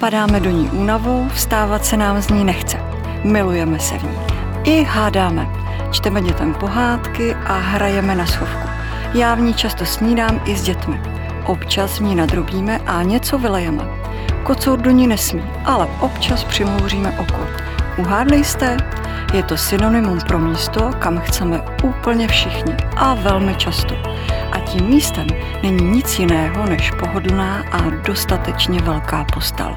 Zapadáme do ní únavou, vstávat se nám z ní nechce. Milujeme se v ní. I hádáme. Čteme dětem pohádky a hrajeme na schovku. Já v ní často snídám i s dětmi. Občas v ní nadrobíme a něco vylejeme. Kocour do ní nesmí, ale občas přimouříme oko. Uhádli jste? Je to synonymum pro místo, kam chceme úplně všichni a velmi často. A tím místem není nic jiného než pohodlná a dostatečně velká postel.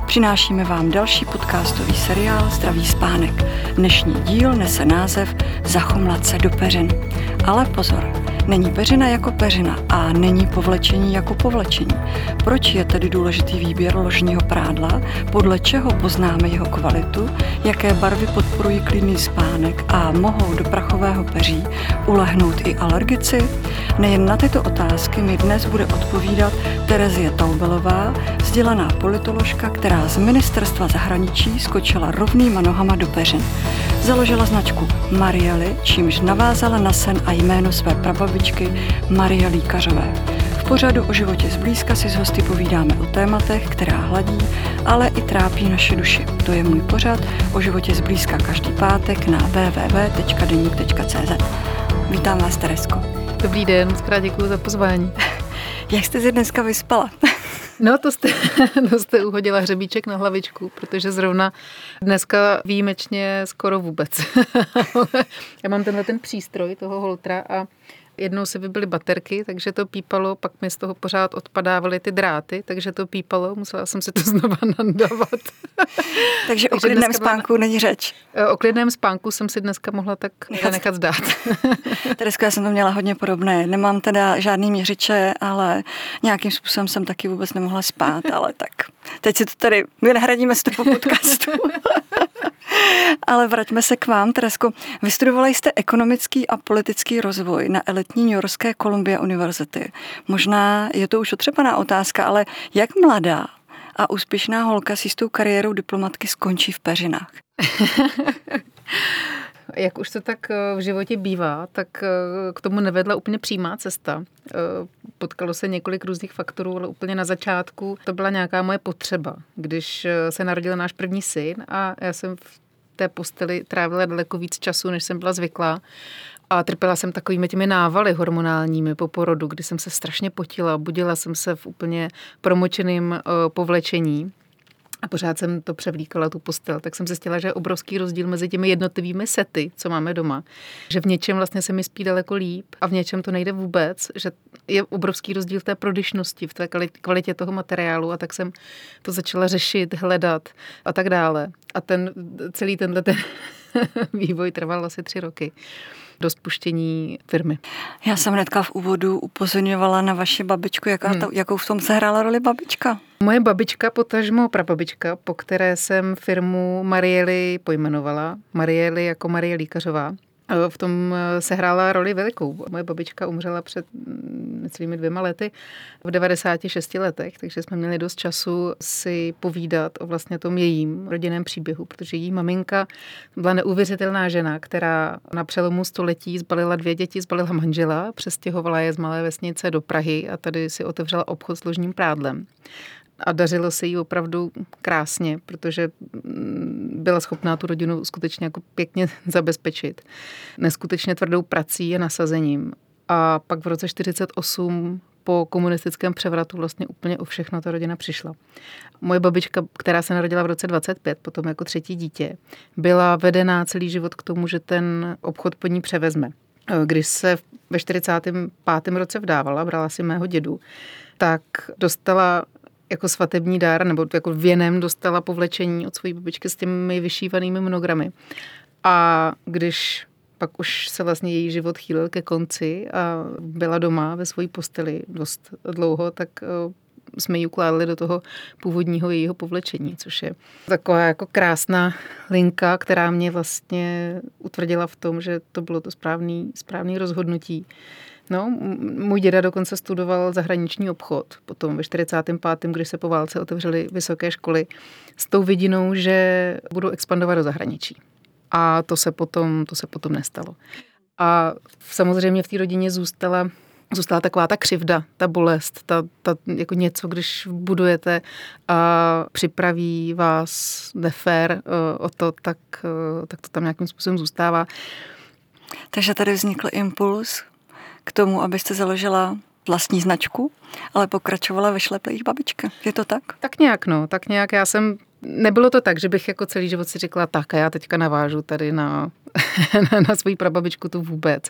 Přinášíme vám další podcastový seriál Zdravý spánek. Dnešní díl nese název Zachomlat se do peřin. Ale pozor, Není peřina jako peřina a není povlečení jako povlečení. Proč je tedy důležitý výběr ložního prádla, podle čeho poznáme jeho kvalitu, jaké barvy podporují klidný spánek a mohou do prachového peří ulehnout i alergici? Nejen na tyto otázky mi dnes bude odpovídat Terezie Taubelová, vzdělaná politoložka, která z ministerstva zahraničí skočila rovnýma nohama do peřin. Založila značku Mariely, čímž navázala na sen a jméno své prababičky Marie Líkařové. V pořadu o životě zblízka si s hosty povídáme o tématech, která hladí, ale i trápí naše duši. To je můj pořad o životě zblízka každý pátek na www.denik.cz. Vítám vás, Teresko. Dobrý den, moc krát děkuji za pozvání. Jak jste si dneska vyspala? No to jste, to jste uhodila hřebíček na hlavičku, protože zrovna dneska výjimečně skoro vůbec. Já mám tenhle ten přístroj toho holtra a jednou se vybily baterky, takže to pípalo, pak mi z toho pořád odpadávaly ty dráty, takže to pípalo, musela jsem si to znova nandavat. takže o klidném spánku není řeč. E, o klidném spánku jsem si dneska mohla tak nechat, nechat zdát. Teresko, já jsem to měla hodně podobné. Nemám teda žádný měřiče, ale nějakým způsobem jsem taky vůbec nemohla spát, ale tak teď si to tady, my nahradíme z toho podcastu. Ale vraťme se k vám, Teresko. Vystudovala jste ekonomický a politický rozvoj na elitní New Yorkské Columbia University. Možná je to už otřepaná otázka, ale jak mladá a úspěšná holka s jistou kariérou diplomatky skončí v peřinách? Jak už to tak eh, v životě bývá, tak eh, k tomu nevedla úplně přímá cesta. Eh, potkalo se několik různých faktorů, ale úplně na začátku to byla nějaká moje potřeba, když se narodil náš první syn a já jsem v té posteli trávila daleko víc času, než jsem byla zvyklá. A trpěla jsem takovými těmi návaly hormonálními po porodu, kdy jsem se strašně potila, budila jsem se v úplně promočeném povlečení a pořád jsem to převlíkala, tu postel, tak jsem zjistila, že je obrovský rozdíl mezi těmi jednotlivými sety, co máme doma. Že v něčem vlastně se mi spí daleko líp a v něčem to nejde vůbec, že je obrovský rozdíl v té prodyšnosti, v té kvalitě toho materiálu a tak jsem to začala řešit, hledat a tak dále. A ten celý tenhle ten vývoj trval asi tři roky do spuštění firmy. Já jsem hnedka v úvodu upozorňovala na vaši babičku, jaká hmm. to, jakou v tom se hrála roli babička. Moje babička, potažmo prababička, po které jsem firmu Mariely pojmenovala. Mariely jako Marie Líkařová. V tom eh, se hrála roli velikou. Moje babička umřela před mm, necelými dvěma lety v 96 letech, takže jsme měli dost času si povídat o vlastně tom jejím rodinném příběhu, protože její maminka byla neuvěřitelná žena, která na přelomu století zbalila dvě děti, zbalila manžela, přestěhovala je z malé vesnice do Prahy a tady si otevřela obchod s ložním prádlem a dařilo se jí opravdu krásně, protože mm, byla schopná tu rodinu skutečně jako pěkně zabezpečit. Neskutečně tvrdou prací a nasazením. A pak v roce 48 po komunistickém převratu vlastně úplně o všechno ta rodina přišla. Moje babička, která se narodila v roce 25, potom jako třetí dítě, byla vedená celý život k tomu, že ten obchod pod ní převezme. Když se ve 45. roce vdávala, brala si mého dědu, tak dostala jako svatební dár nebo jako věnem dostala povlečení od své babičky s těmi vyšívanými monogramy. A když pak už se vlastně její život chýlil ke konci a byla doma ve své posteli dost dlouho, tak eh, jsme ji ukládali do toho původního jejího povlečení, což je taková jako krásná linka, která mě vlastně utvrdila v tom, že to bylo to správný, správný rozhodnutí. No, můj děda dokonce studoval zahraniční obchod, potom ve 45., když se po válce otevřely vysoké školy, s tou vidinou, že budou expandovat do zahraničí. A to se potom, to se potom nestalo. A samozřejmě v té rodině zůstala zůstala taková ta křivda, ta bolest, ta, ta jako něco, když budujete a připraví vás nefér eh, o to, tak, eh, tak to tam nějakým způsobem zůstává. Takže tady vznikl impuls k tomu, abyste založila vlastní značku, ale pokračovala ve šleplých babička. Je to tak? Tak nějak, no. Tak nějak já jsem nebylo to tak, že bych jako celý život si řekla, tak a já teďka navážu tady na, na, na svoji prababičku tu vůbec.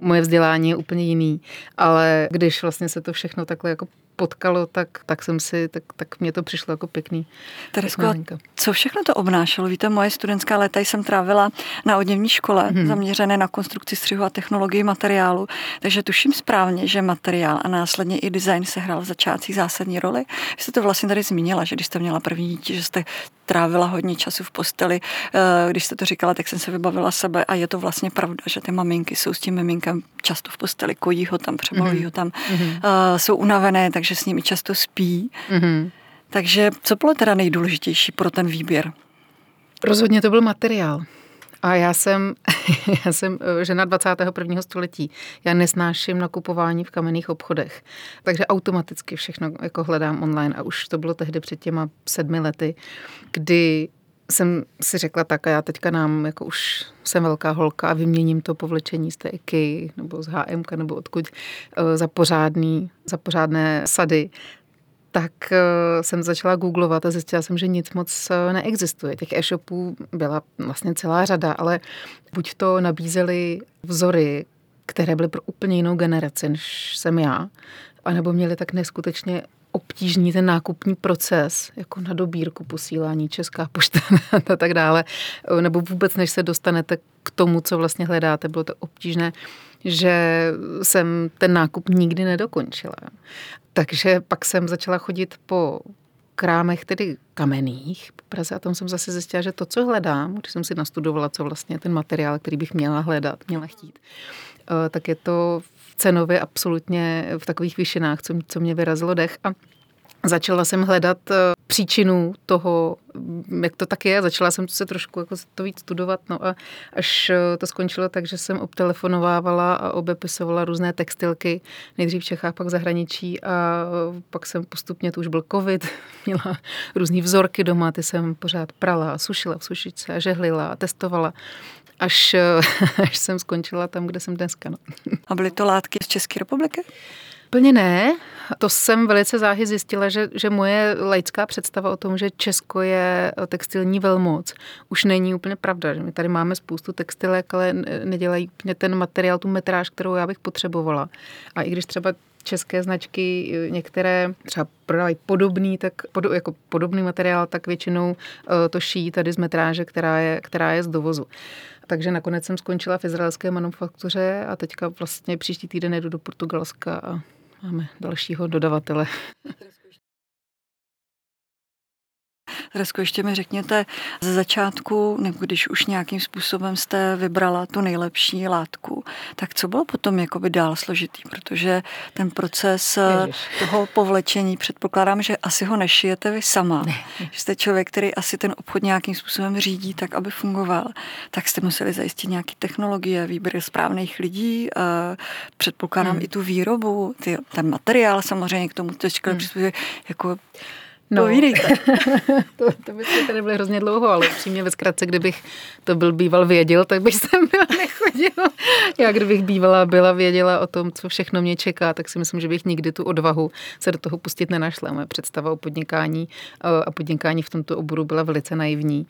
Moje vzdělání je úplně jiný, ale když vlastně se to všechno takhle jako potkalo, tak, tak jsem si, tak, tak mě to přišlo jako pěkný. Teresko, co všechno to obnášelo? Víte, moje studentská léta jsem trávila na odněvní škole, hmm. zaměřené na konstrukci střihu a technologii materiálu, takže tuším správně, že materiál a následně i design se hrál v začátcích zásadní roli. Vy jste to vlastně tady zmínila, že když jste měla první dítě, že jste trávila hodně času v posteli. Eh, když jste to říkala, tak jsem se vybavila sebe a je to vlastně pravda, že ty maminky jsou s tím miminkem často v posteli, kojí ho tam, přebalují mm-hmm. ho tam, mm-hmm. jsou unavené, takže s nimi často spí. Mm-hmm. Takže co bylo teda nejdůležitější pro ten výběr? Rozhodně to byl materiál. A já jsem, já jsem eh, žena 21. století. Já nesnáším nakupování v kamenných obchodech. Takže automaticky všechno jako hledám online. A už to bylo tehdy před těma sedmi lety, kdy jsem si řekla tak a já teďka nám, jako už jsem velká holka a vyměním to povlečení z té IKEA nebo z HM nebo odkud eh, za pořádný, za pořádné sady tak eh, jsem začala googlovat a zjistila jsem, že nic moc eh, neexistuje. Těch e-shopů byla vlastně celá řada, ale buď to nabízely vzory, které byly pro úplně jinou generaci, než jsem já, anebo měli tak neskutečně obtížný ten nákupní proces, jako na dobírku posílání Česká pošta a tak dále, nebo vůbec než se dostanete k tomu, co vlastně hledáte, bylo to obtížné, že jsem ten nákup nikdy nedokončila. Takže pak jsem začala chodit po krámech tedy kamenných po Praze a tam jsem zase zjistila, že to, co hledám, když jsem si nastudovala, co vlastně ten materiál, který bych měla hledat, měla chtít, eh, tak je to cenově absolutně v takových výšinách, co, co mě vyrazilo dech. A Začala jsem hledat eh, příčinu toho, jak to tak je. Začala jsem se trošku jako to víc studovat, no a až eh, to skončilo tak, že jsem obtelefonovávala a obepisovala různé textilky, nejdřív v Čechách, pak v zahraničí a pak jsem postupně, to už byl covid, měla různé vzorky doma, ty jsem pořád prala a sušila v sušičce a žehlila a testovala až, až jsem skončila tam, kde jsem dneska. No. A byly to látky z České republiky? Úplně ne. To jsem velice záhy zjistila, že, že moje laická představa o tom, že Česko je textilní velmoc, už není úplně pravda. Že my tady máme spoustu textilek, ale nedělají úplně ten materiál, tu metráž, kterou já bych potřebovala. A i když třeba české značky některé třeba prodávají podobný, tak pod, jako podobný materiál, tak většinou eh, to šijí tady z metráže, která je, která je z dovozu. Takže nakonec jsem skončila v izraelské manufaktuře a teďka vlastně příští týden jdu do Portugalska a máme dalšího dodavatele. Resko, ještě mi řekněte ze začátku, nebo když už nějakým způsobem jste vybrala tu nejlepší látku, tak co bylo potom jakoby dál složitý, protože ten proces eh, Ježiš. toho povlečení, předpokládám, že asi ho nešijete vy sama, ne. že jste člověk, který asi ten obchod nějakým způsobem řídí tak, aby fungoval, tak jste museli zajistit nějaké technologie, výběr správných lidí, eh, předpokládám hmm. i tu výrobu, ty, ten materiál samozřejmě k tomu teďka hmm. jako No, to, to by se tady byly hrozně dlouho, ale upřímně ve zkratce, kdybych to byl býval věděl, tak bych sem byla nechodila. Já kdybych bývala byla věděla o tom, co všechno mě čeká, tak si myslím, že bych nikdy tu odvahu se do toho pustit nenašla. Moje představa o podnikání eh, a podnikání v tomto oboru byla velice naivní.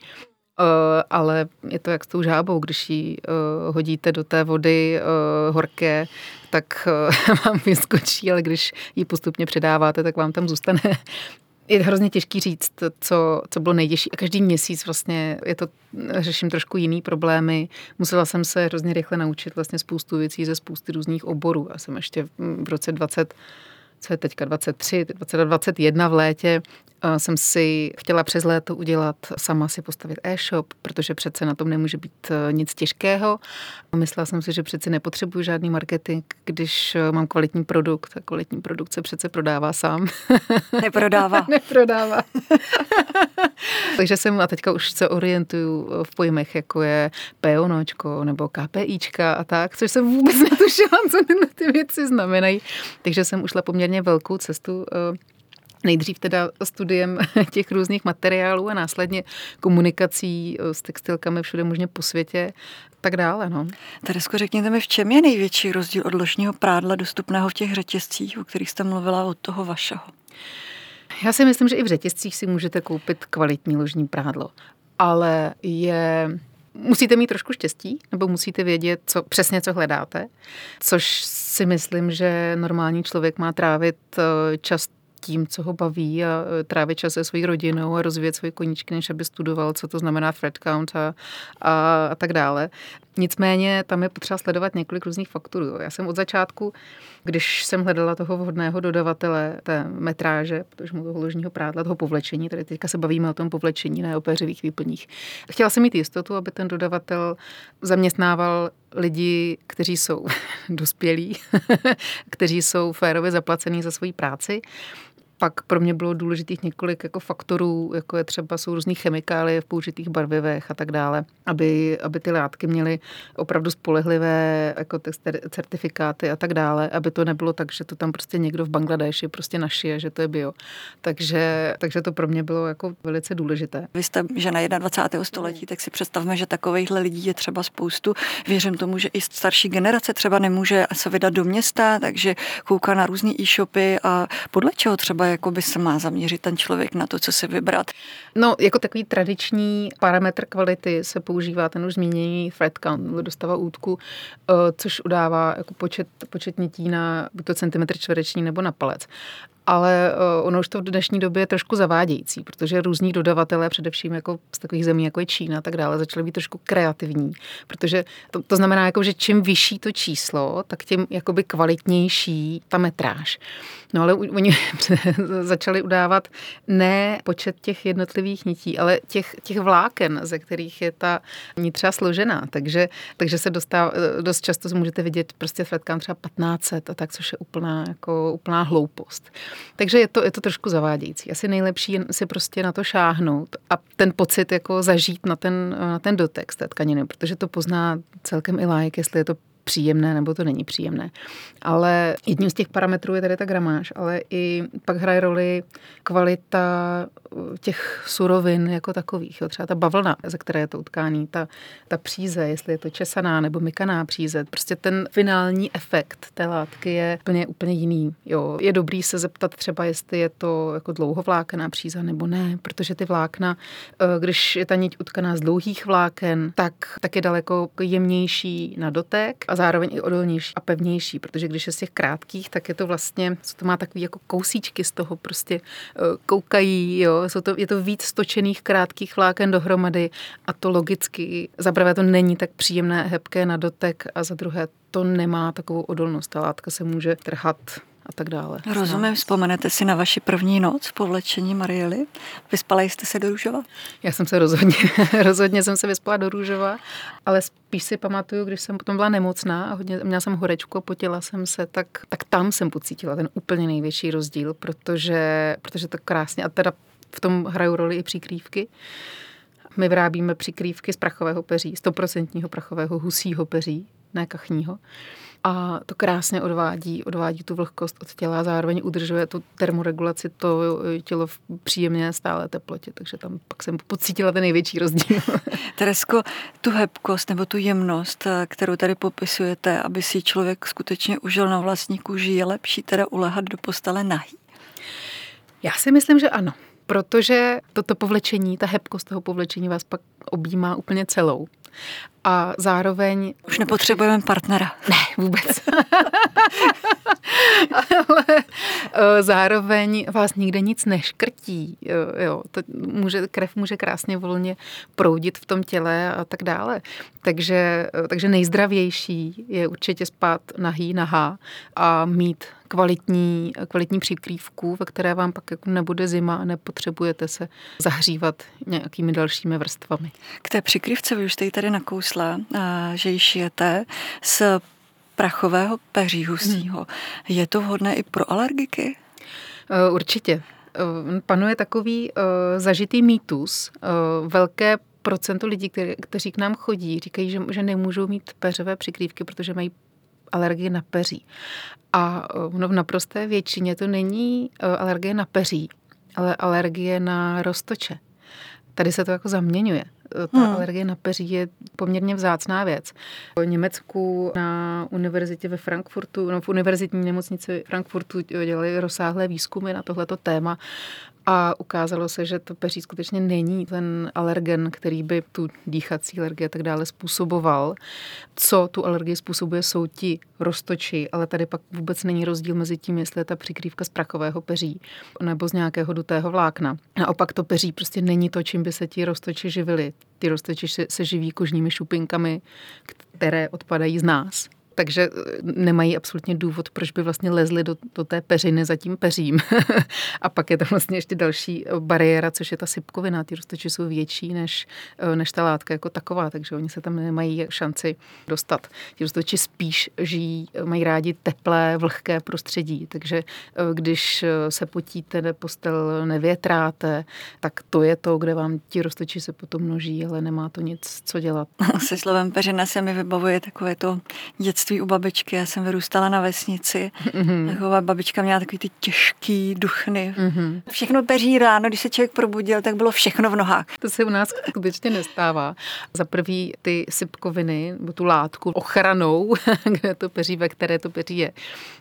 Uh, ale je to jak s tou žábou, když ji uh, hodíte do té vody uh, horké, tak vám vyskočí, ale když ji postupně předáváte, tak vám tam zůstane je hrozně těžký říct, co, co bylo nejtěžší. A každý měsíc vlastně je to, řeším trošku jiný problémy. Musela jsem se hrozně rychle naučit vlastně spoustu věcí ze spousty různých oborů. Já jsem ještě v roce 20, co je teďka 23, 2021 v létě, jsem si chtěla přes léto udělat, sama si postavit e-shop, protože přece na tom nemůže být eh, nic těžkého. Myslela jsem si, že přece nepotřebuji žádný marketing, když eh, mám kvalitní produkt a kvalitní produkt se přece prodává sám. Neprodává. Neprodává. Takže jsem a teďka už se orientuju v pojmech, jako je PONočko nebo KPIčka a tak, což jsem vůbec netušila, co tyhle ty věci znamenají. Takže jsem ušla poměrně velkou cestu eh, Nejdřív teda studiem těch různých materiálů a následně komunikací eh, s textilkami všude možně po světě tak dále. No. Teresko, řekněte mi, v čem je největší rozdíl od ložního prádla dostupného v těch řetězcích, o kterých jste mluvila, od toho vašeho? Já si myslím, že i v řetězcích si můžete koupit kvalitní ložní prádlo, ale je musíte mít trošku štěstí, nebo musíte vědět co, přesně, co hledáte, což si myslím, že normální člověk má trávit eh, čas tím, co ho baví a e, trávit čas se svojí rodinou a rozvíjet svoje koníčky, než aby studoval, co to znamená thread count a, a, a tak dále. Nicméně tam je potřeba sledovat několik různých faktorů. Já jsem od začátku, když jsem hledala toho vhodného dodavatele té metráže, protože mu toho ložního prádla, toho povlečení, tady teďka se bavíme o tom povlečení, ne o péřivých výplních. Chtěla jsem mít jistotu, aby ten dodavatel zaměstnával lidi, kteří jsou dospělí, kteří jsou férově zaplacení za svoji práci pak pro mě bylo důležitých několik jako faktorů, jako je třeba jsou různý chemikálie v použitých barvivech a tak dále, aby, aby ty látky měly opravdu spolehlivé jako certifikáty a tak dále, aby to nebylo tak, že to tam prostě někdo v Bangladeši prostě našije, že to je bio. Takže, takže to pro mě bylo jako velice důležité. Vy jste žena 21. století, tak si představme, že takovýchhle lidí je třeba spoustu. Věřím tomu, že i starší generace třeba nemůže se vydat do města, takže kouká na různé e-shopy a podle čeho třeba jako by se má zaměřit ten člověk na to, co si vybrat? No, jako takový tradiční parametr kvality se používá ten už zmíněný thread count, dostava útku, eh, což udává jako počet, počet nití na buď to centimetr čtvereční nebo na palec ale eh, ono už to v dnešní době je trošku zavádějící, protože různí dodavatelé, především jako z takových zemí, jako je Čína a tak dále, začaly být trošku kreativní, protože to, to znamená, jako, že čím vyšší to číslo, tak tím jakoby kvalitnější ta metráž. No ale oni začali udávat ne počet těch jednotlivých nití, ale těch, těch vláken, ze kterých je ta nitřa složená. Takže, takže se dostáv, dost často můžete vidět prostě fletkám třeba 1500 a tak, což je úplná, jako, úplná hloupost. Takže je to, je to trošku zavádějící. Asi nejlepší si prostě na to šáhnout a ten pocit jako zažít na ten, na ten dotek z té tkaniny, protože to pozná celkem i like, jestli je to příjemné nebo to není příjemné. Ale jedním z těch parametrů je tady ta gramáž, ale i pak hraje roli kvalita uh, těch surovin jako takových. Jo. Třeba ta bavlna, ze které je to utkání, ta, ta příze, jestli je to česaná nebo mykaná příze. Prostě ten finální efekt té látky je úplně, úplně jiný. Jo. Je dobrý se zeptat třeba, jestli je to jako dlouhovlákená příza nebo ne, protože ty vlákna, uh, když je ta niť utkaná z dlouhých vláken, tak, tak je daleko jemnější na dotek a zároveň i odolnější a pevnější, protože když je z těch krátkých, tak je to vlastně, co to má takový jako kousíčky z toho prostě eh, koukají, jo, jsou to, je to víc stočených krátkých vláken dohromady a to logicky, za prvé to není tak příjemné, hebké na dotek a za druhé to nemá takovou odolnost. Ta látka se může trhat a tak dále. Rozumím, vzpomenete si na vaši první noc po vlečení Mariely? Vyspala jste se do Růžova? Já jsem se rozhodně, rozhodně jsem se vyspala do Růžova, ale spíš si pamatuju, když jsem potom byla nemocná a hodně, měla jsem horečku, potila jsem se, tak, tak tam jsem pocítila ten úplně největší rozdíl, protože, protože to krásně, a teda v tom hrajou roli i příkrývky. My vyrábíme přikrývky z prachového peří, stoprocentního prachového husího peří, ne kachního a to krásně odvádí, odvádí tu vlhkost od těla a zároveň udržuje tu termoregulaci, to tělo v příjemně stále teplotě, takže tam pak jsem pocítila ten největší rozdíl. Teresko, tu hebkost nebo tu jemnost, kterou tady popisujete, aby si člověk skutečně užil na vlastní kůži, je lepší teda ulehat do postele nahý? Já si myslím, že ano protože toto povlečení, ta hebkost toho povlečení vás pak objímá úplně celou. A zároveň... Už nepotřebujeme partnera. Ne, vůbec. Ale eh, zároveň vás nikde nic neškrtí. Jo, to může, krev může krásně volně proudit v tom těle a tak dále. Takže, eh, takže nejzdravější je určitě spát nahý, nahá a mít kvalitní, kvalitní přikrývku, ve které vám pak jako nebude zima a nepotřebujete se zahřívat nějakými dalšími vrstvami. K té přikrývce vy už jste ji tady nakousla, že ji šijete z prachového peří husího. Hmm. Je to vhodné i pro alergiky? E, určitě. E, panuje takový e, zažitý mýtus. Velké procento lidí, kteří, kteří k nám chodí, říkají, že, že nemůžou mít peřové přikrývky, protože mají alergie na peří. A no, v naprosté většině to není alergie na peří, ale alergie na roztoče. Tady se to jako zaměňuje ta hmm. alergie na peří je poměrně vzácná věc. V Německu na univerzitě ve Frankfurtu, no v univerzitní nemocnici Frankfurtu dělali rozsáhlé výzkumy na tohleto téma a ukázalo se, že to peří skutečně není ten alergen, který by tu dýchací alergii a tak dále způsoboval. Co tu alergii způsobuje, jsou ti roztoči, ale tady pak vůbec není rozdíl mezi tím, jestli je ta přikrývka z prachového peří nebo z nějakého dutého vlákna. Naopak to peří prostě není to, čím by se ti roztoči živili. Ty roztoči se, se živí kožními šupinkami, které odpadají z nás takže eh, nemají absolutně důvod, proč by vlastně lezli do, do té peřiny za tím peřím. a pak je tam vlastně ještě další eh, bariéra, což je ta sypkovina. Ty roztoči jsou větší než, eh, než ta látka jako taková, takže oni se tam nemají šanci dostat. Ti roztoči spíš žijí, mají rádi teplé, vlhké prostředí, takže když se potíte, postel nevětráte, tak to je to, kde vám ti roztoči se potom množí, ale nemá to nic co dělat. Se slovem peřina se mi vybavuje takové to dětství dětství u babičky. Já jsem vyrůstala na vesnici. Mm-hmm. Taková babička měla takový ty těžký duchny. Mm-hmm. Všechno peří ráno, když se člověk probudil, tak bylo všechno v nohách. To se u nás skutečně nestává. Za prvý ty sypkoviny, nebo tu látku ochranou, kde to peří, ve které to peří je.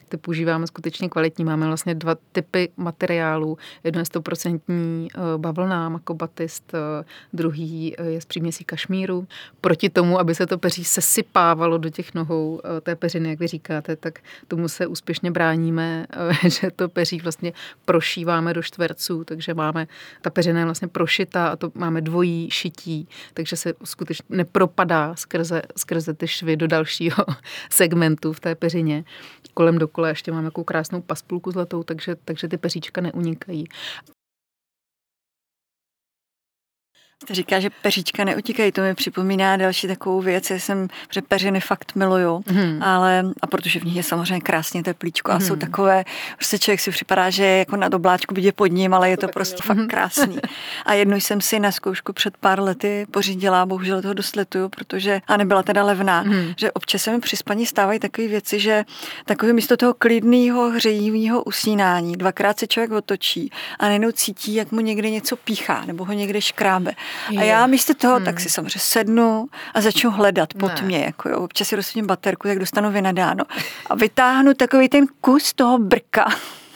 Ty používáme skutečně kvalitní. Máme vlastně dva typy materiálů. Jedno je stoprocentní eh, bavlna, makobatist, eh, druhý eh, je z příměsí kašmíru. Proti tomu, aby se to peří sesypávalo do těch nohou té peřiny, jak vy říkáte, tak tomu se úspěšně bráníme, že to peří vlastně prošíváme do čtverců, takže máme, ta peřina je vlastně prošitá a to máme dvojí šití, takže se skutečně nepropadá skrze, skrze ty švy do dalšího segmentu v té peřině. Kolem dokola ještě máme takovou krásnou paspulku zlatou, takže, takže ty peříčka neunikají. Jste říká, že peříčka neutíkají, to mi připomíná další takovou věc. Já jsem, že peřiny fakt miluju, mm. ale a protože v nich je samozřejmě krásně teplíčko a mm. jsou mhm. takové, prostě člověk si připadá, že je jako na dobláčku vidět pod ním, ale je to, to prostě fakt mhm. krásný. A jednu jsem si na zkoušku před pár lety pořídila, bohužel toho dost letuju, protože, a nebyla teda levná, mm. že občas se mi při spaní stávají takové věci, že takové místo toho klidného, hřejivého usínání, dvakrát se člověk otočí a najednou cítí, jak mu někde něco píchá nebo ho někde škrábe. A já místo toho hmm. tak si samozřejmě sednu a začnu hledat pod ne. mě. Jako jo. Občas si rozsvítím baterku, tak dostanu vynadáno. A vytáhnu takový ten kus toho brka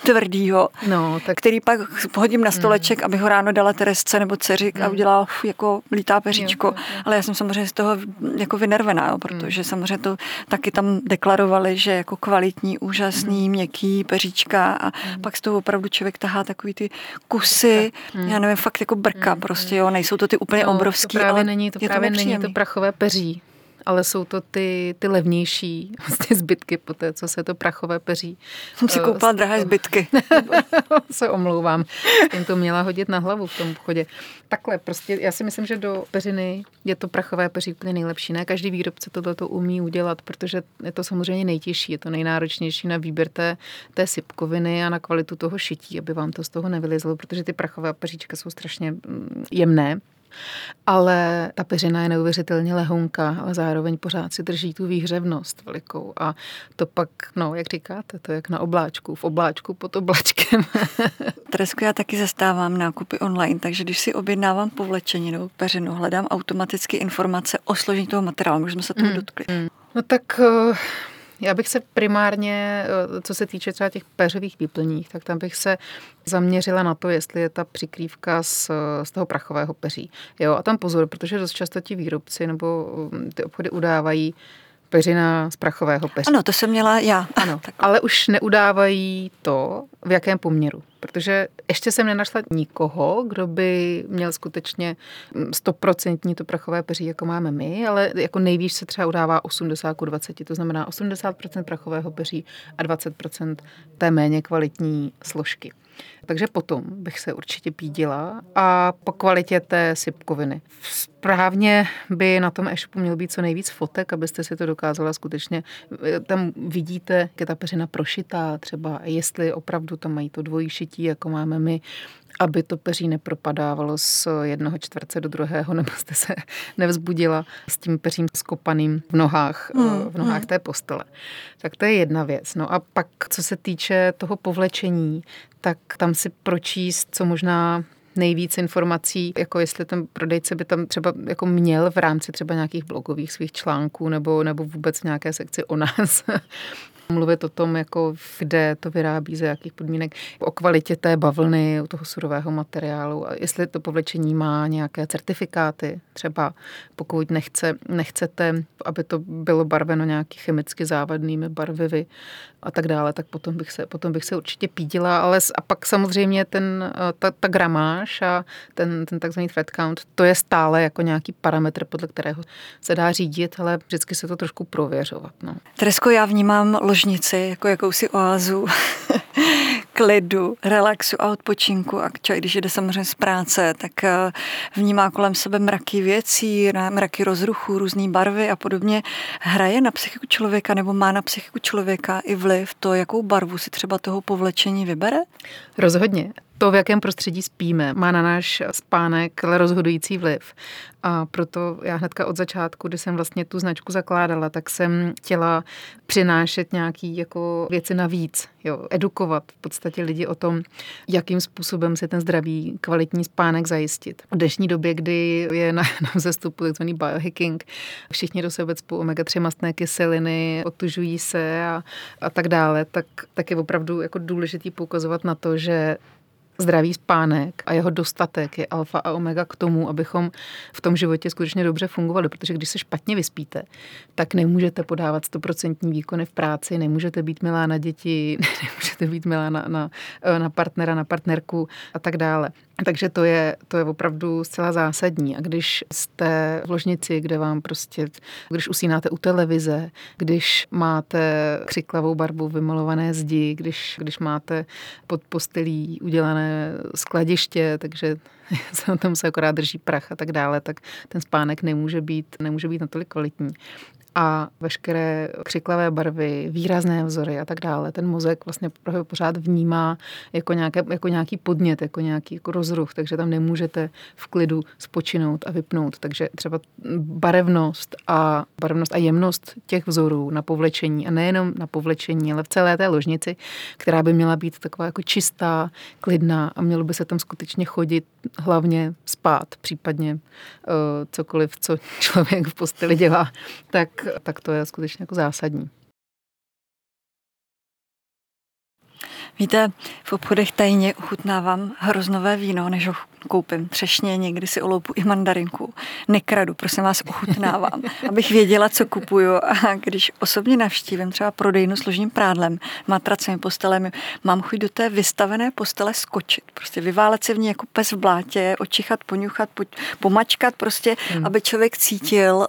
tvrdýho, no, tak... který pak hodím na stoleček, mm. abych ho ráno dala Teresce nebo dceři mm. a udělala uf, jako lítá peříčko. Jo, jo, jo. Ale já jsem samozřejmě z toho jako vynervená, jo, protože mm. samozřejmě to taky tam deklarovali, že jako kvalitní, úžasný, mm. měkký peříčka a mm. pak z toho opravdu člověk tahá takový ty kusy, mm. já nevím, fakt jako brka mm. prostě, jo, nejsou to ty úplně no, obrovský, to právě ale není, to právě to není to prachové peří ale jsou to ty, ty levnější vlastně zbytky po té, co se to prachové peří. Jsem si koupila drahé zbytky. se omlouvám. Jsem to měla hodit na hlavu v tom obchodě. Takhle, prostě já si myslím, že do peřiny je to prachové peří úplně nejlepší. Ne každý výrobce to umí udělat, protože je to samozřejmě nejtěžší, je to nejnáročnější na výběr té, té sypkoviny a na kvalitu toho šití, aby vám to z toho nevylizlo, protože ty prachové peříčka jsou strašně mm, jemné ale ta peřina je neuvěřitelně lehonká, ale zároveň pořád si drží tu výhřevnost velikou a to pak, no, jak říkáte, to je jak na obláčku, v obláčku pod oblačkem. Teresko, já taky zastávám nákupy online, takže když si objednávám povlečeninu, peřinu, hledám automaticky informace o složení toho materiálu, už jsme se toho mm. dotkli. Mm. No tak eh, Já bych se primárně, eh, co se týče třeba těch peřových výplních, tak tam bych se zaměřila na to, jestli je ta přikrývka z, z toho prachového peří. Jo, a tam pozor, protože dost často ti výrobci nebo mm, ty obchody udávají peřina z prachového peří. Ano, to jsem měla já. Ano, ale už neudávají to, v jakém poměru. Protože ještě jsem nenašla nikoho, kdo by měl skutečně stoprocentní to prachové peří, jako máme my, ale jako nejvíc se třeba udává 80 k 20, to znamená 80% prachového peří a 20% té méně kvalitní složky. Takže potom bych se určitě pídila a po kvalitě té sypkoviny. Správně by na tom e-shopu měl být co nejvíc fotek, abyste si to dokázala skutečně. Tam vidíte, jak je ta peřina prošitá, třeba jestli opravdu tam mají to dvojí šití, jako máme my, aby to peří nepropadávalo z jednoho čtverce do druhého, nebo jste se nevzbudila s tím peřím skopaným v nohách, mm, v nohách mm. té postele. Tak to je jedna věc. No a pak, co se týče toho povlečení, tak tam si pročíst, co možná nejvíc informací, jako jestli ten prodejce by tam třeba jako měl v rámci třeba nějakých blogových svých článků nebo, nebo vůbec nějaké sekci o nás mluvit o tom, jako kde to vyrábí, za jakých podmínek, o kvalitě té bavlny, u toho surového materiálu, a jestli to povlečení má nějaké certifikáty, třeba pokud nechce, nechcete, aby to bylo barveno nějaký chemicky závadnými barvivy a tak dále, tak potom bych se, potom bych se určitě pídila, ale a pak samozřejmě ten, ta, ta gramáž a ten, ten takzvaný thread count, to je stále jako nějaký parametr, podle kterého se dá řídit, ale vždycky se to trošku prověřovat. No. Tresko, já vnímám ložnici jako jakousi oázu klidu, relaxu a odpočinku. A člověk, když jde samozřejmě z práce, tak eh, vnímá kolem sebe mraky věcí, mraky rozruchů, různé barvy a podobně. Hraje na psychiku člověka nebo má na psychiku člověka i vliv to, jakou barvu si třeba toho povlečení vybere? Rozhodně to, v jakém prostředí spíme, má na náš spánek rozhodující vliv. A proto já hnedka od začátku, kdy jsem vlastně tu značku zakládala, tak jsem chtěla přinášet nějaký jako věci navíc, jo, edukovat v podstatě lidi o tom, jakým způsobem si ten zdravý, kvalitní spánek zajistit. V dnešní době, kdy je na, na vzestupu takzvaný biohacking, všichni do sebe cpou omega-3 mastné kyseliny, otužují se a, a tak dále, tak, tak je opravdu jako důležitý poukazovat na to, že zdravý spánek a jeho dostatek je alfa a omega k tomu, abychom v tom životě skutečně dobře fungovali, protože když se špatně vyspíte, tak nemůžete podávat stoprocentní výkony v práci, nemůžete být milá na děti, nemůžete být milá na, na, na partnera, na partnerku a tak dále. Takže to je, to je opravdu zcela zásadní. A když jste v ložnici, kde vám prostě, když usínáte u televize, když máte křiklavou barbu vymalované zdi, když, když máte pod postelí udělané skladiště, takže tam se akorát drží prach a tak dále, tak ten spánek nemůže být, nemůže být natolik kvalitní a veškeré křiklavé barvy, výrazné vzory a tak dále. Ten mozek vlastně pořád vnímá jako, nějaké, jako nějaký podnět, jako nějaký jako rozruch, takže tam nemůžete v klidu spočinout a vypnout. Takže třeba barevnost a, barevnost a jemnost těch vzorů na povlečení a nejenom na povlečení, ale v celé té ložnici, která by měla být taková jako čistá, klidná a mělo by se tam skutečně chodit, hlavně spát, případně uh, cokoliv, co člověk v posteli dělá, tak tak to je skutečně jako zásadní. Víte, v obchodech tajně ochutnávám hroznové víno, než ho koupím třešně, někdy si oloupu i mandarinku. Nekradu, prosím vás, ochutnávám, abych věděla, co kupuju. A když osobně navštívím třeba prodejnu s ložním prádlem, matracemi, postelemi, mám chuť do té vystavené postele skočit. Prostě vyválet se v ní jako pes v blátě, očichat, poňuchat, po, pomačkat, prostě, hmm. aby člověk cítil, uh,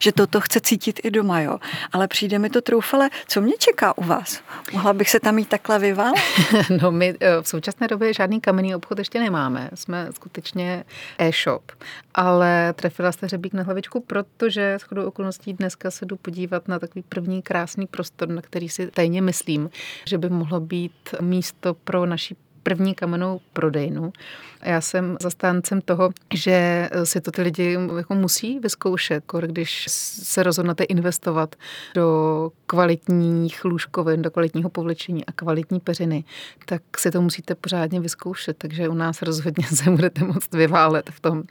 že toto chce cítit i doma. Jo. Ale přijde mi to troufale, co mě čeká u vás? Mohla bych se tam jít takhle vyválet? no my eh, v současné době žádný kamenný obchod ještě nemáme. Jsme skutečně e-shop. Ale trefila jste hřebík na hlavičku, protože shodou okolností dneska se jdu podívat na takový první krásný prostor, na který si tajně myslím, že by mohlo být místo pro naší první kamennou prodejnu. A já jsem zastáncem toho, že si to ty lidi jako musí vyzkoušet, když se rozhodnete investovat do kvalitních lůžkovin, do kvalitního povlečení a kvalitní peřiny, tak si to musíte pořádně vyzkoušet. Takže u nás rozhodně se budete moct vyválet v tom.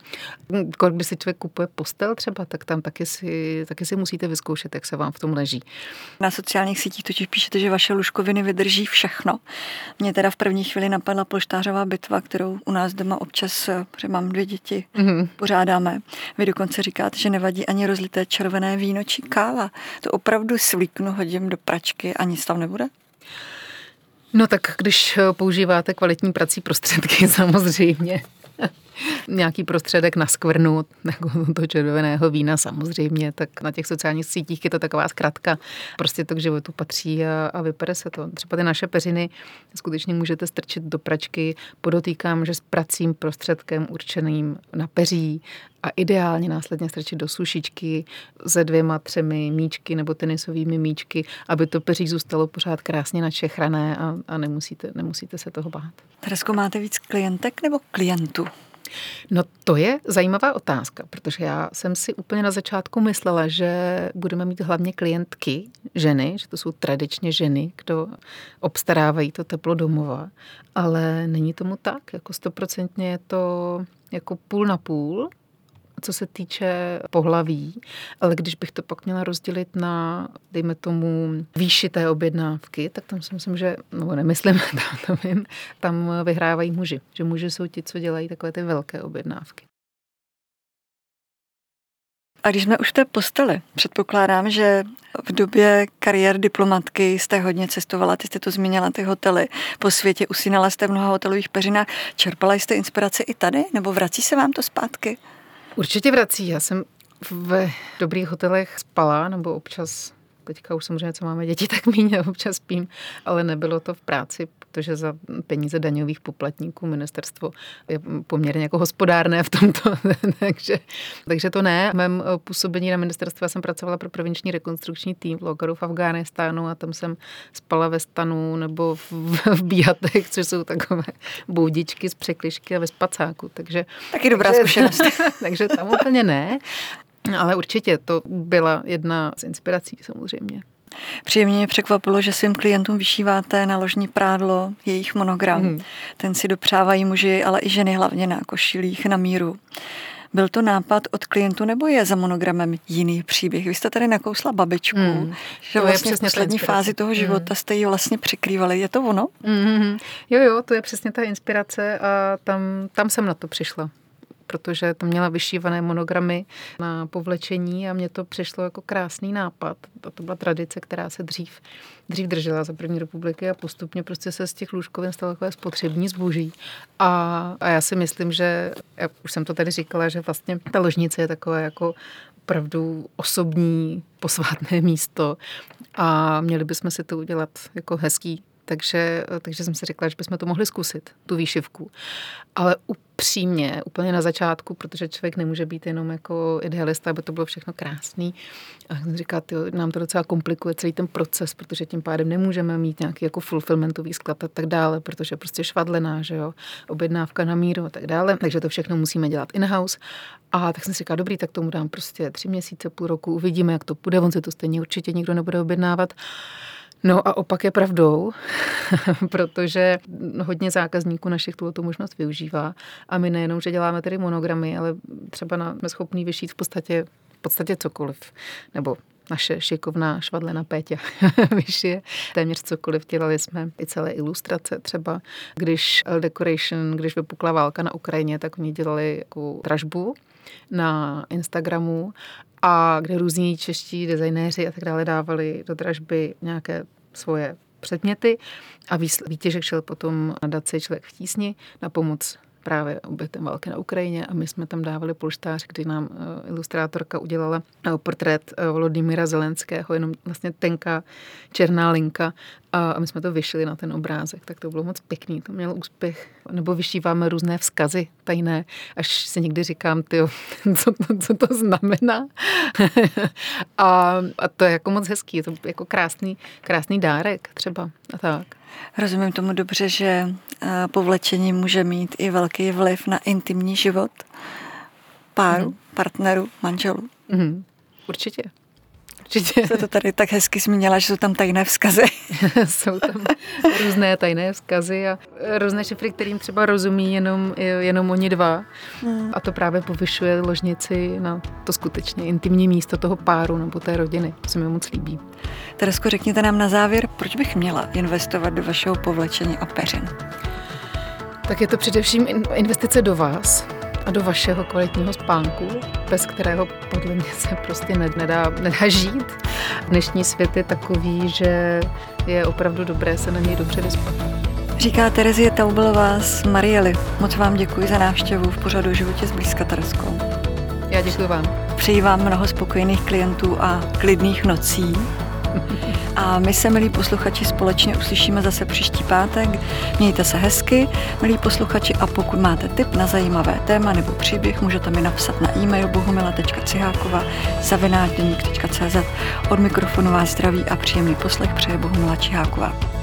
Když si člověk kupuje postel třeba, tak tam taky si, taky si musíte vyzkoušet, jak se vám v tom leží. Na sociálních sítích totiž píšete, že vaše lůžkoviny vydrží všechno. Mě teda v první chvíli napadla polštářová bitva, kterou u nás doma občas, protože mám dvě děti, mm-hmm. pořádáme. Vy dokonce říkáte, že nevadí ani rozlité červené víno či káva. To opravdu svlíknu, hodím do pračky a nic tam nebude? No tak když používáte kvalitní prací prostředky, samozřejmě nějaký prostředek na skvrnu jako to červeného vína samozřejmě, tak na těch sociálních sítích je to taková zkratka. Prostě to k životu patří a, a vypere se to. Třeba ty naše peřiny skutečně můžete strčit do pračky. Podotýkám, že s pracím prostředkem určeným na peří a ideálně následně strčit do sušičky se dvěma, třemi míčky nebo tenisovými míčky, aby to peří zůstalo pořád krásně načechrané a, a nemusíte, nemusíte se toho bát. Teresko, máte víc klientek nebo klientů? No to je zajímavá otázka, protože já jsem si úplně na začátku myslela, že budeme mít hlavně klientky, ženy, že to jsou tradičně ženy, kdo obstarávají to teplo domova, ale není tomu tak, jako stoprocentně je to jako půl na půl, co se týče pohlaví, ale když bych to pak měla rozdělit na, dejme tomu, výši té objednávky, tak tam si myslím, že, no nemyslím, tam, tam, vím, tam vyhrávají muži. Že muži jsou ti, co dělají takové ty velké objednávky. A když jsme už v té posteli, předpokládám, že v době kariér diplomatky jste hodně cestovala, ty jste to zmínila, ty hotely po světě, usínala jste v mnoha hotelových peřinách. Čerpala jste inspiraci i tady, nebo vrací se vám to zpátky? Určitě vrací. Já jsem v dobrých hotelech spala, nebo občas teďka už samozřejmě, co máme děti, tak méně občas spím, ale nebylo to v práci, protože za peníze daňových poplatníků ministerstvo je poměrně jako hospodárné v tomto, takže, takže to ne. V mém působení na ministerstvu jsem pracovala pro provinční rekonstrukční tým v Lokaru v Afghánistánu a tam jsem spala ve stanu nebo v, v bíhatech, což jsou takové boudičky z překlišky a ve spacáku. Takže, Taky dobrá zkušenost. takže tam úplně ne. Ale určitě to byla jedna z inspirací samozřejmě. Příjemně mě překvapilo, že svým klientům vyšíváte na ložní prádlo jejich monogram. Hmm. Ten si dopřávají muži, ale i ženy hlavně na košilích na míru. Byl to nápad od klientu nebo je za monogramem jiný příběh? Vy jste tady nakousla babičku, hmm. že to vlastně v poslední fázi toho života hmm. jste ji vlastně přikrývali. Je to ono? Hmm. Jo, jo, to je přesně ta inspirace a tam, tam jsem na to přišla protože to měla vyšívané monogramy na povlečení a mně to přišlo jako krásný nápad. A to byla tradice, která se dřív, dřív držela za první republiky a postupně prostě se z těch lůžkovin stalo takové spotřební zboží. A, a já si myslím, že, já už jsem to tady říkala, že vlastně ta ložnice je takové jako opravdu osobní posvátné místo a měli bychom si to udělat jako hezký takže, takže jsem si řekla, že bychom to mohli zkusit, tu výšivku. Ale upřímně, úplně na začátku, protože člověk nemůže být jenom jako idealista, aby to bylo všechno krásný. A jsem říkala, tyjo, nám to docela komplikuje celý ten proces, protože tím pádem nemůžeme mít nějaký jako fulfillmentový sklad a tak dále, protože prostě švadlená, že jo, objednávka na míru a tak dále. Takže to všechno musíme dělat in-house. A tak jsem si říkala, dobrý, tak tomu dám prostě tři měsíce, půl roku, uvidíme, jak to bude. On se to stejně určitě nikdo nebude objednávat. No a opak je pravdou, protože hodně zákazníků našich tuto možnost využívá a my nejenom, že děláme tedy monogramy, ale třeba na, jsme schopní vyšít v podstatě, v podstatě cokoliv, nebo naše šikovná švadlena Péťa vyšije téměř cokoliv. Dělali jsme i celé ilustrace třeba. Když Decoration, když vypukla válka na Ukrajině, tak oni dělali jako dražbu na Instagramu a kde různí čeští designéři a tak dále dávali do dražby nějaké svoje předměty a výtěžek šel potom na daci Člověk v tísni na pomoc právě obětem války na Ukrajině a my jsme tam dávali polštář, kdy nám eh, ilustrátorka udělala eh, portrét eh, Volodymyra Zelenského, jenom vlastně tenká černá linka A my jsme to vyšli na ten obrázek, tak to bylo moc pěkný, to mělo úspěch. Nebo vyšíváme různé vzkazy tajné, až si někdy říkám, ty, co, to, co to znamená. a, a to je jako moc hezký, je to jako krásný, krásný dárek třeba a tak. Rozumím tomu dobře, že eh, povlečení může mít i velký vliv na intimní život páru, mm. partneru, manželů. Mm. Určitě. Určitě. Se to tady tak hezky zmínila, že jsou tam tajné vzkazy. jsou tam různé tajné vzkazy a různé šifry, kterým třeba rozumí jenom, jenom oni dva. Hmm. A to právě povyšuje ložnici na to skutečně intimní místo toho páru nebo té rodiny. To se mi moc líbí. Teresko, řekněte nám na závěr, proč bych měla investovat do vašeho povlečení a peřin? Tak je to především investice do vás, a do vašeho kvalitního spánku, bez kterého podle mě se prostě nedá, nedá žít. Dnešní svět je takový, že je opravdu dobré se na něj dobře vyspat. Říká Terezie Taubelová z Mariely. Moc vám děkuji za návštěvu v pořadu životě zblízka Tereskou. Já děkuji vám. Přeji vám mnoho spokojených klientů a klidných nocí. A my se, milí posluchači, společně uslyšíme zase příští pátek. Mějte se hezky, milí posluchači, a pokud máte tip na zajímavé téma nebo příběh, můžete mi napsat na e-mail bohumila.cihákova zavináčdeník.cz Od mikrofonu vás zdraví a příjemný poslech přeje Bohumila Čiháková.